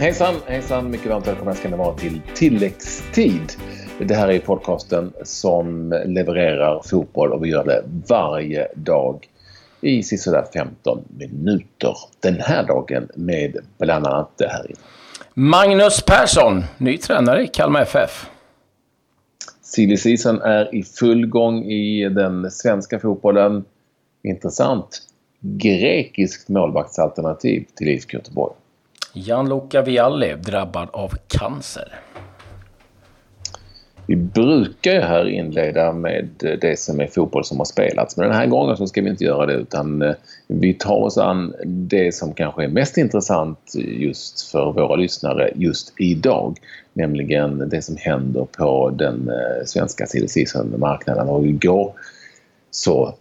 Hejsan, hejsan. Mycket varmt välkomna ska ni vara till Tilläggstid. Det här är podcasten som levererar fotboll och vi gör det varje dag i sisådär 15 minuter. Den här dagen med bland annat det här. Magnus Persson, ny tränare i Kalmar FF. Silly season är i full gång i den svenska fotbollen. Intressant. Grekiskt målvaktsalternativ till IFK Göteborg. Gianluca Vialli drabbad av cancer. Vi brukar ju här inleda med eh, det som är fotboll som har spelats. Men den här gången så ska vi inte göra det utan eh, vi tar oss an det som kanske är mest intressant just för våra lyssnare just idag. Nämligen det som händer på den eh, svenska svenska marknaden Och igår så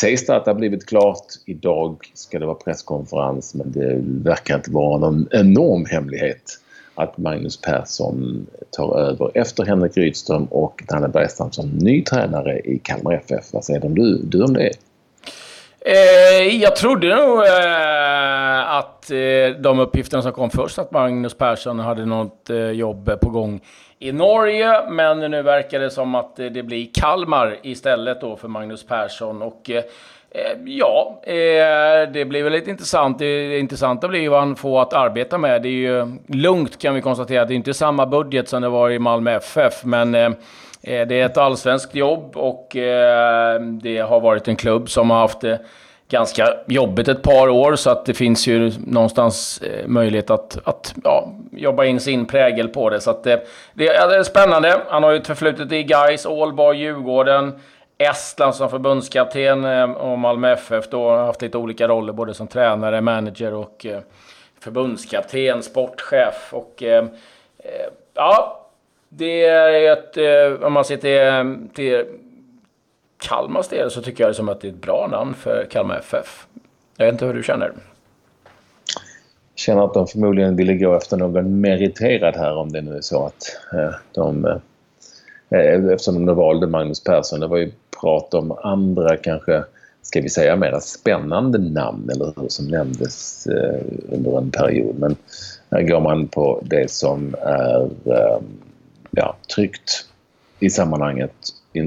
sägs det att det har blivit klart. Idag ska det vara presskonferens men det verkar inte vara någon enorm hemlighet att Magnus Persson tar över efter Henrik Rydström och Danne Bergstrand som ny tränare i Kalmar FF. Vad säger du, du om det? Eh, jag trodde nog eh, att eh, de uppgifterna som kom först, att Magnus Persson hade något eh, jobb på gång i Norge. Men nu verkar det som att eh, det blir Kalmar istället då för Magnus Persson. Och eh, Eh, ja, eh, det blir väl lite intressant. Det intressanta blir ju vad han får att arbeta med. Det är ju lugnt kan vi konstatera. Det är inte samma budget som det var i Malmö FF. Men eh, det är ett allsvenskt jobb och det har varit en klubb som har haft det ganska jobbigt ett par år så att det finns ju någonstans eh, möjlighet att, att ja, jobba in sin prägel på det. Så att det, det, är spännande. Han har ju ett förflutet i Gais, Ålborg, Djurgården, Estland som förbundskapten eh, och Malmö FF då har haft lite olika roller både som tränare, manager och eh, förbundskapten, sportchef och eh, ja, det är ett, om man ser till, till Kalmars del så tycker jag det som att det är ett bra namn för Kalmar FF. Jag vet inte hur du känner? Jag känner att de förmodligen ville gå efter någon meriterad här om det nu är så att de... Eh, eftersom de valde Magnus Persson. Det var ju prat om andra kanske, ska vi säga, mera spännande namn eller hur som nämndes eh, under en period. Men här går man på det som är ehm, ja, tryggt i sammanhanget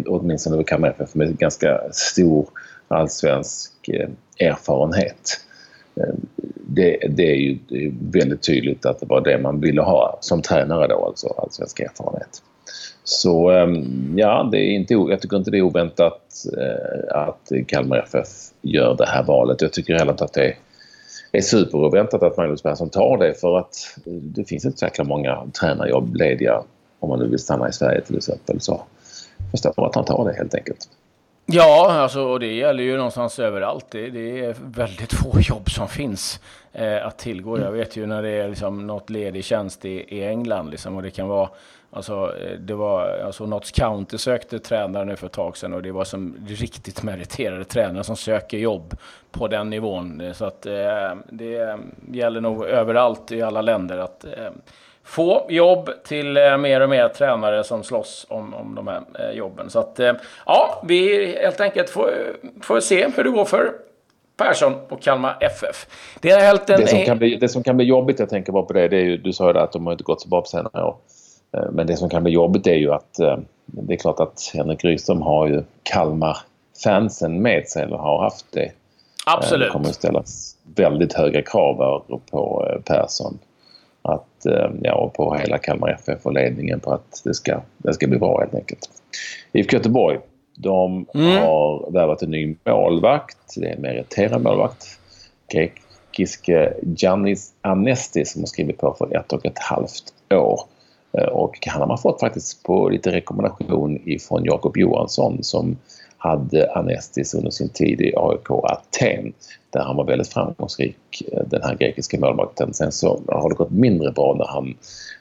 åtminstone över Kalmar FF med ganska stor allsvensk eh, erfarenhet. Ehm, det, det, är ju väldigt tydligt att det var det man ville ha som tränare då, alltså allsvensk erfarenhet. Så ehm, ja, det är inte, jag tycker inte det är oväntat eh, att Kalmar FF gör det här valet. Jag tycker heller inte att det är superoväntat att Magnus Persson tar det för att eh, det finns inte så jäkla många tränarjobb lediga om man nu vill stanna i Sverige till exempel. Så förstår att han tar det helt enkelt. Ja, alltså, och det gäller ju någonstans överallt. Det, det är väldigt få jobb som finns eh, att tillgå. Jag vet ju när det är liksom, något ledig tjänst i, i England liksom, och det kan vara Alltså, eh, det var, alltså Notts County sökte tränare nu för ett tag sedan och det var som riktigt meriterade tränare som söker jobb på den nivån. Så att eh, det gäller nog överallt i alla länder att eh, få jobb till eh, mer och mer tränare som slåss om, om de här eh, jobben. Så att, eh, ja, vi helt enkelt får, får se hur det går för Persson och Kalmar FF. Det, är helt en... det, som kan bli, det som kan bli jobbigt, jag tänker bara på det, det är ju, du sa ju att de har inte gått så bra på senare år. Men det som kan bli jobbigt är ju att det är klart att Henrik Rydström har ju Kalmar-fansen med sig, eller har haft det. Absolut. Det kommer att ställas väldigt höga krav på Persson att, eh, ja, på hela Kalmar FF och ledningen på att det ska, det ska bli bra helt enkelt. IFK Göteborg, de mm. har värvat en ny målvakt. Det är en meriterad målvakt. Grekiske Giannis Anesti som har skrivit på för ett och ett halvt år. Eh, och han har man fått faktiskt på lite rekommendation ifrån Jakob Johansson som hade Anestis under sin tid i AIK Aten där han var väldigt framgångsrik, eh, den här grekiska målvakten. Sen så har det gått mindre bra när han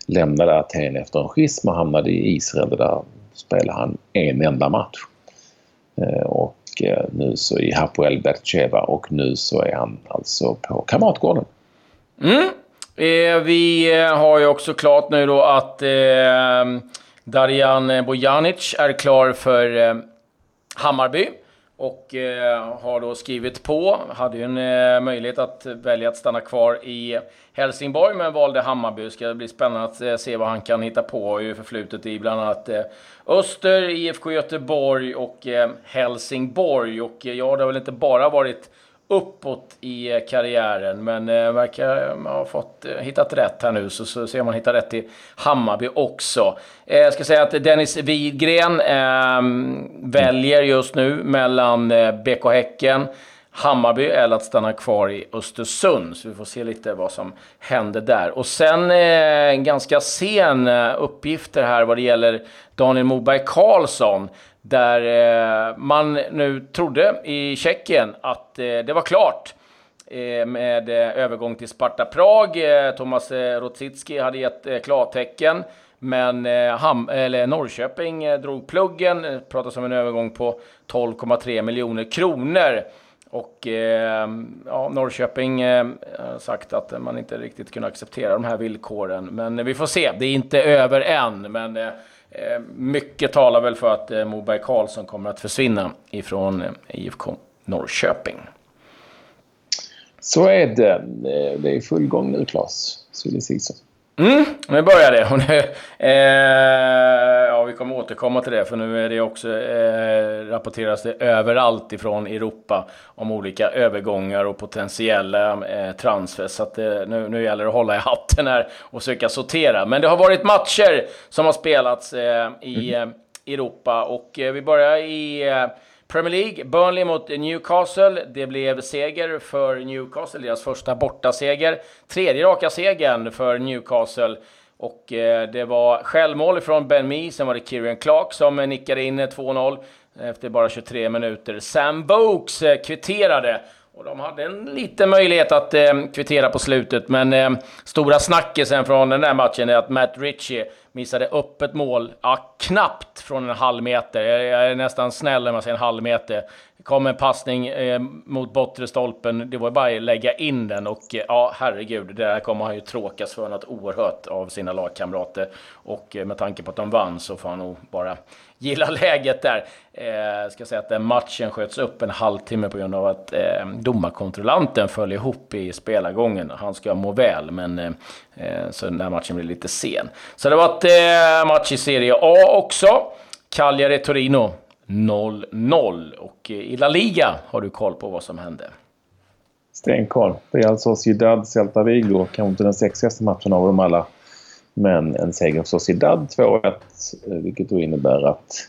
lämnade Aten efter en schism och hamnade i Israel där spelade han en enda match. Eh, och eh, nu så i Hapoel Bercheva och nu så är han alltså på Kamratgården. Mm. vi har ju också klart nu då att Darijan Bojanic är klar för Hammarby. och eh, har då skrivit på. Hade ju en eh, möjlighet att välja att stanna kvar i Helsingborg, men valde Hammarby. Det ska bli spännande att eh, se vad han kan hitta på. Har ju förflutet i bland annat eh, Öster, IFK Göteborg och eh, Helsingborg. Och eh, ja, det har väl inte bara varit uppåt i karriären. Men eh, verkar ha fått eh, hittat rätt här nu. Så, så ser man hittar rätt i Hammarby också. Eh, jag ska säga att Dennis Widgren eh, väljer just nu mellan eh, BK Häcken Hammarby eller att stanna kvar i Östersund. Så vi får se lite vad som händer där. Och sen eh, ganska sen eh, uppgifter här vad det gäller Daniel Moberg Karlsson. Där eh, man nu trodde i Tjeckien att eh, det var klart eh, med eh, övergång till Sparta Prag. Eh, Thomas eh, Rotsitski hade gett klartecken. Men Ham eller Norrköping drog pluggen. Det pratas om en övergång på 12,3 miljoner kronor. Och ja, Norrköping har sagt att man inte riktigt kunde acceptera de här villkoren. Men vi får se. Det är inte över än. Men Eh, Eh, mycket talar väl för att eh, Moberg Karlsson kommer att försvinna ifrån eh, IFK Norrköping. Så är det. Det är full gång nu, Claes. Silly season. Mm, nu börjar det. Och nu, eh, ja, vi kommer återkomma till det, för nu är det också, eh, rapporteras det överallt ifrån Europa om olika övergångar och potentiella eh, transfers. Så att, eh, nu, nu gäller det att hålla i hatten här och försöka sortera. Men det har varit matcher som har spelats eh, i mm. Europa och eh, vi börjar i Premier League, Burnley mot Newcastle. Det blev seger för Newcastle, deras första bortaseger. Tredje raka segern för Newcastle. Och eh, det var självmål från Ben Mee, sen var det Kieran Clark som nickade in 2-0 efter bara 23 minuter. Sam Bokes eh, kvitterade och de hade en liten möjlighet att eh, kvittera på slutet, men eh, stora snackisen från den här matchen är att Matt Ritchie missade öppet mål, ja, knappt från en halv meter. Jag, är nästan snäll när man säger en halv meter. Kom en passning eh, mot bortre stolpen, det var bara att lägga in den och eh, ja, herregud, det där kommer han ju tråkas för något oerhört av sina lagkamrater. Och eh, med tanke på att de vann så får han nog bara gilla läget där. Eh, ska säga att den matchen sköts upp en halvtimme på grund av att eh, domarkontrollanten föll ihop i spelargången. Han ska må väl, men eh, eh så den här matchen blir lite sen. Så det var ett eh, match i Serie A också. Cagliari-Torino 0-0. Och eh, i La Liga har du koll på vad som hände. Stenkoll. Real Sociedad, Celta Vigo. Kanske inte den sexigaste matchen av dem alla. Men en seger för Sociedad 2-1 vilket då innebär att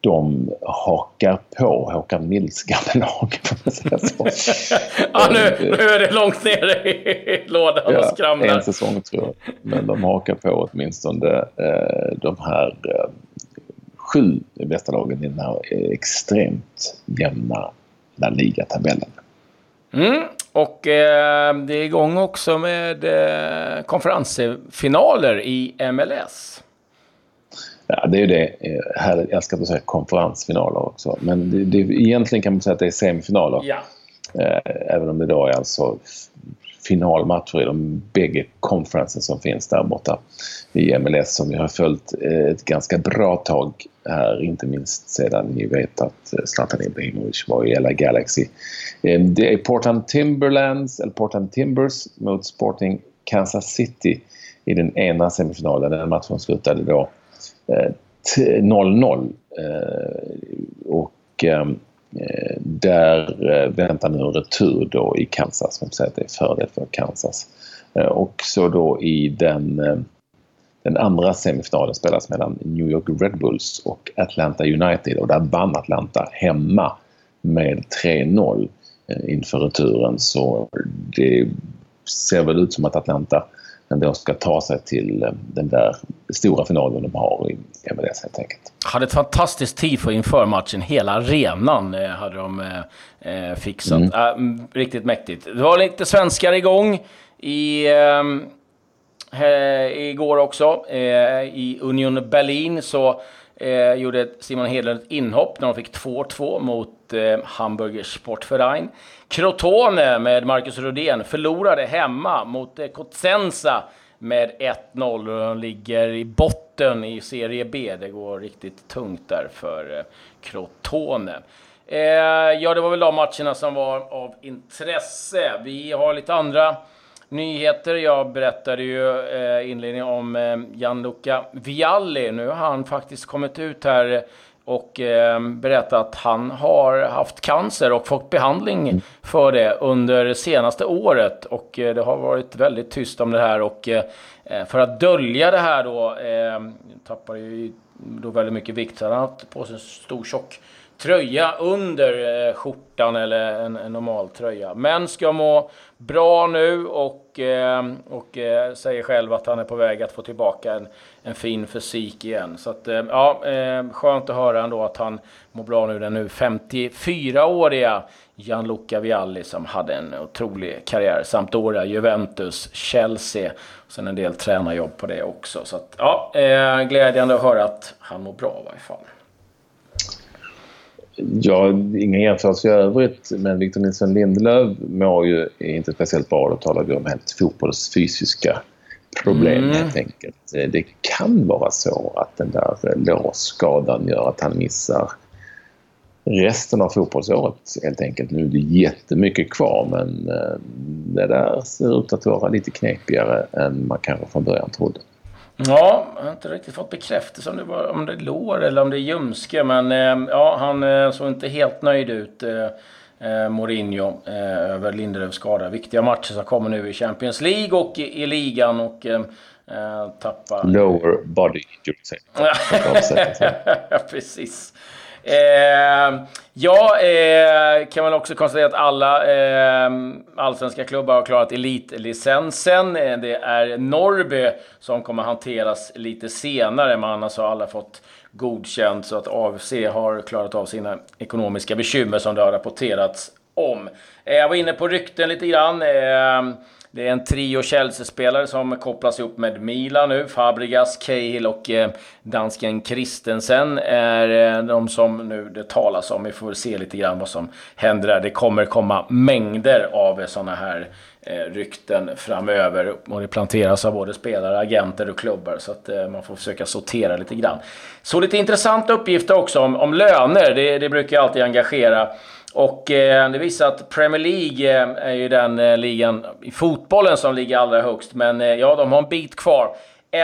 de hakar på Håkan Mills gamla lag. ja, nu, nu är det långt ner i lådan ja, och skramlar. En säsong tror jag. Men de hakar på åtminstone eh, de här eh, sju bästa lagen i den här extremt jämna La Liga-tabellen. Mm. Och eh, det är igång också med eh, konferensfinaler i MLS. Ja, det är ju det. Eh, här, jag ska inte säga konferensfinaler också. Men det, det, egentligen kan man säga att det är semifinaler. Ja. Eh, även om det då är alltså finalmatcher i de bägge konferenser som finns där borta i MLS som vi har följt eh, ett ganska bra tag här, inte minst sedan ni vet att eh, Zlatan Ibrahimovic var i LA Galaxy. Eh, det är Portland Timberlands, eller Portland Timbers mot Sporting Kansas City i den ena semifinalen. Den matchen slutade då 0-0. Och ehm, Eh, där eh, väntar nu en retur då i Kansas. Man säger att det är fördel för Kansas. Eh, och så då i den, den andra semifinalen spelas mellan New York Red Bulls och Atlanta United och där vann Atlanta hemma med 3-0 inför returen. Så det ser väl ut som att Atlanta ändå ska ta sig till eh, den där stora finalen de har i MLS helt enkelt. Hade ett fantastiskt tifo inför matchen. Hela arenan eh, hade de eh, eh fixat. Mm. Äh, riktigt mäktigt. Det var lite svenskar igång i... Eh, igår också. Eh, I Union Berlin så eh, gjorde Simon Hedlund ett inhopp när de fick 2-2 mot eh, Hamburger Sportverein. Crotone med Marcus Rodén förlorade hemma mot eh, Cosenza med 1-0 och de ligger i botten botten i Serie B. Det går riktigt tungt där för eh, Crotone. Eh, ja, det var väl de matcherna som var av intresse. Vi har lite andra nyheter. Jag berättade ju eh, inledningen om eh, Gianluca Vialli. Nu har han faktiskt kommit ut här och eh, berättat att han har haft cancer och fått behandling för det under det senaste året. Och eh, det har varit väldigt tyst om det här. Och eh, eh, för att dölja det här då, eh, tappar ju då väldigt mycket vikt. Så han har haft på sig en stor tjock tröja under eh, skjortan eller en, en, normal tröja. Men ska må bra nu och, eh, och eh, säger själv att han är på väg att få tillbaka en, en fin fysik igen. Så att, eh, ja, eh, skönt att höra ändå att han mår bra nu. Den nu 54-åriga Gianluca Vialli som hade en otrolig karriär. Sampdoria, Juventus, Chelsea. Och sen en del tränarjobb på det också. Så att, ja, eh, glädjande att höra att han mår bra i varje fall. Ja, inga jämförelser i övrigt, men Victor Nilsson Lindelöf mår ju inte speciellt bra. Då talar vi om helt fotbollsfysiska problem mm. helt enkelt. Det kan vara så att den där lårskadan gör att han missar resten av fotbollsåret helt enkelt. Nu är det jättemycket kvar men eh, det där ser ut att vara lite knepigare än man kanske från början trodde. Ja, jag har inte riktigt fått bekräftelse om det, var, om det är lår eller om det är ljumske. Men eh, ja, han eh, såg inte helt nöjd ut, eh, eh Mourinho, över Lindelöfs skada. Viktiga matcher som kommer nu i Champions League och i, i ligan. Och tappa... Lower body injury. Precis. Eh, ja, eh, kan man också konstatera att alla eh, allsvenska klubbar har klarat elitlicensen. Eh, det är Norrby som kommer hanteras lite senare. Man har alla fått godkänt så att AFC har klarat av sina ekonomiska bekymmer som det har rapporterats om. Eh, jag var inne på rykten lite grann. Eh, det är en trio Chelsea-spelare som kopplas ihop med Milan nu. Fabregas, Cahill och eh, dansken Christensen är eh, de som nu det talas om. Vi får se lite grann vad som händer där. Det kommer komma mängder av eh, sådana här eh, rykten framöver. Och det planteras av både spelare, agenter och klubbar. Så att eh, man får försöka sortera lite grann. Så lite intressanta uppgifter också om, om löner. Det, det brukar alltid engagera och eh, det visar att Premier League eh, är ju den eh, ligan i fotbollen som ligger allra högst. Men eh, ja, de har en bit kvar.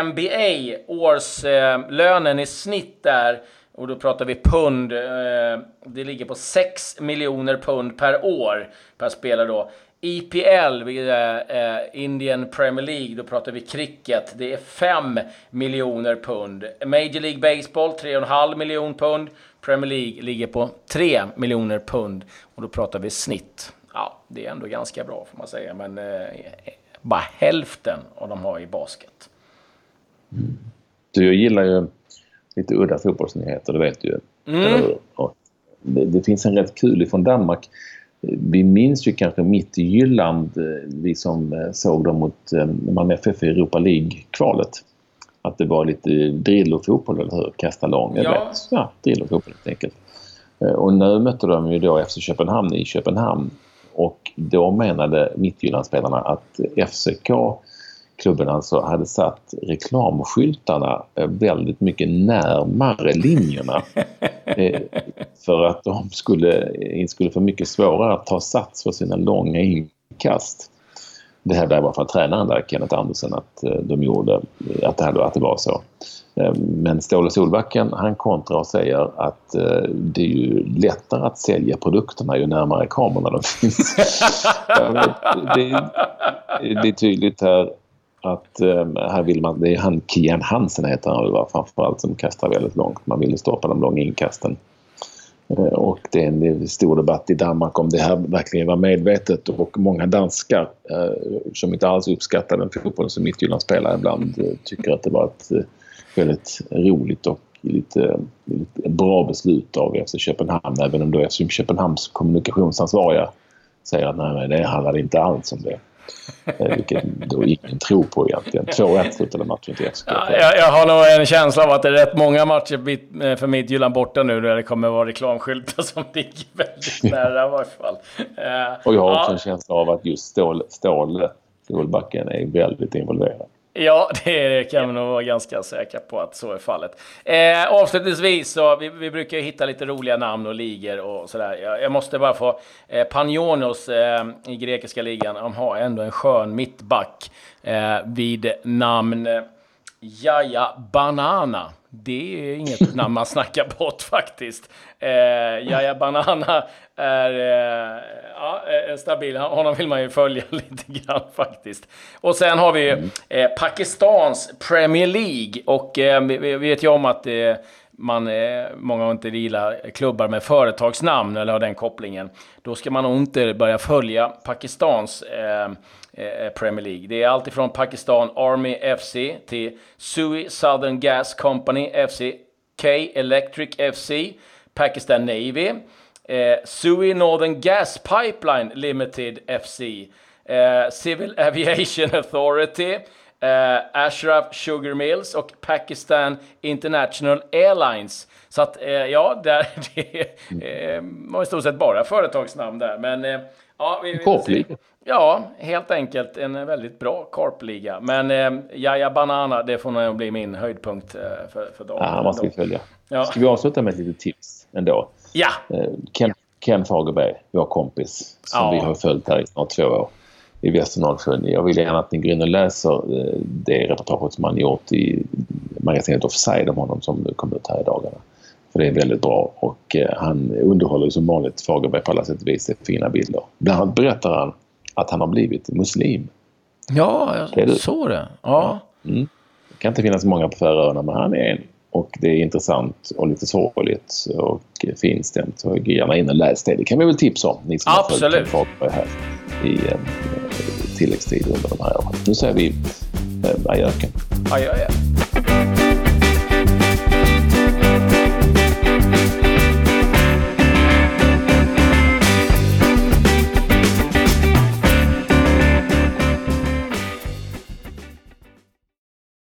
NBA, årslönen eh, i snitt där, och då pratar vi pund. Eh, det ligger på 6 miljoner pund per år per spelare då. IPL, eh, Indian Premier League, då pratar vi cricket. Det är 5 miljoner pund. Major League Baseball, 3,5 miljoner pund. Premier League ligger på 3 miljoner pund och då pratar vi snitt. Ja, det är ändå ganska bra får man säga, men eh, bara hälften av de har i basket. Du, jag gillar ju lite udda fotbollsnyheter, det vet du ju. Mm. Det, det, finns en rätt kul ifrån Danmark. Vi minns ju kanske mitt i Jylland, eh, vi som eh, såg dem mot eh, Malmö FF i Europa League-kvalet att det var lite drill och fotboll, eller hur? Kasta lång, ja. ja, drill och fotboll helt enkelt. Och nu mötte de ju då FC Köpenhamn i Köpenhamn och då menade Mittjyllandspelarna att FCK klubben alltså hade satt reklamskyltarna eh, väldigt mycket närmare linjerna. Eh, för att de skulle, inte skulle få mycket svårare att ta sats för sina långa inkast det hävdar i alla fall tränaren där, Kenneth Andersen, att eh, de gjorde, att det, att det var så. Eh, men Ståle Solbacken han kontrar och säger att eh, det är ju lättare att sälja produkterna ju närmare kamerorna de finns. det, det är tydligt här att eh, här vill man, det är han Kian Hansen heter han väl framförallt som kastar väldigt långt. Man ville stoppa de långa inkasten. Eh, och det är en stor debatt i Danmark om det här verkligen var medvetet och många danskar eh, som inte alls uppskattar den fotbollen som Midtjylland spelar ibland eh, tycker att det var ett eh, väldigt roligt och lite, lite bra beslut av FC Köpenhamn även om då FC Köpenhamns kommunikationsansvariga säger att nej, det handlar inte alls om det. Eh, vilket då ingen tror på egentligen. 2-1 slutade matchen till FCK. Ja, jag, jag, har nog en känsla av att det är rätt många matcher eh, för Midtjylland borta nu där det kommer vara reklamskyltar som ligger väldigt nära i varje fall. Uh, Och jag har också ja. en känsla av att just Ståle, Ståle Stålbacken är väldigt involverad. Ja, det kan vi nog vara ganska säkra på att så är fallet. Eh, avslutningsvis så, vi, vi brukar hitta lite roliga namn och ligor och sådär. Jag, jag måste bara få, eh, Panionios eh, i grekiska ligan, de har ändå en skön mittback eh, vid namn Jaja Banana. Det är inget namn man snackar bort faktiskt. Eh, Jaja Banana är eh, ja, stabil. Honom vill man ju följa lite grann faktiskt. Och sen har vi mm. eh, Pakistans Premier League. Och eh, vi vet ju om att eh, man, eh, många inte gillar klubbar med företagsnamn eller har den kopplingen. Då ska man nog inte börja följa Pakistans eh, Eh, Premier League. Det är alltifrån Pakistan Army FC till Sui Southern Gas Company FC, K Electric FC, Pakistan Navy, eh, Sui Northern Gas Pipeline Limited FC, eh, Civil Aviation Authority, eh, Ashraf Sugar Mills och Pakistan International Airlines. Så att, eh, ja, där, det eh, var i stort sett bara företagsnamn där. Men eh, ja, vi, vi, Ja, helt enkelt en väldigt bra korpliga. Men eh, Jaja Banana, det får nog bli min höjdpunkt eh, för, för dagen. Ja, man ska följa. Ja. Ska vi avsluta med ett litet tips ändå? Ja. Eh, Ken, Ken Fagerberg, vår kompis, som ja. vi har följt här i snart två år i Västernorrsjön. Jag vill gärna att ni går in och läser eh, det reportaget som han gjort i magasinet Offside om honom som kom ut här i dagarna. För det är väldigt bra och eh, han underhåller som vanligt Fagerberg på alla sätt och vis. Det är fina bilder. Bland annat berättar han att han har blivit muslim. Ja, jag det såg det. Ja. Mm. Det kan inte finnas många på Färöarna, men han är en. Och det är intressant och lite sorgligt och finstämt. Så gärna in och läs det. Det kan vi väl tipsa om, ni som Absolut. har följt här i eh, tilläggstid under de här åren. Nu säger vi eh, adjöken. Adjö, adjö.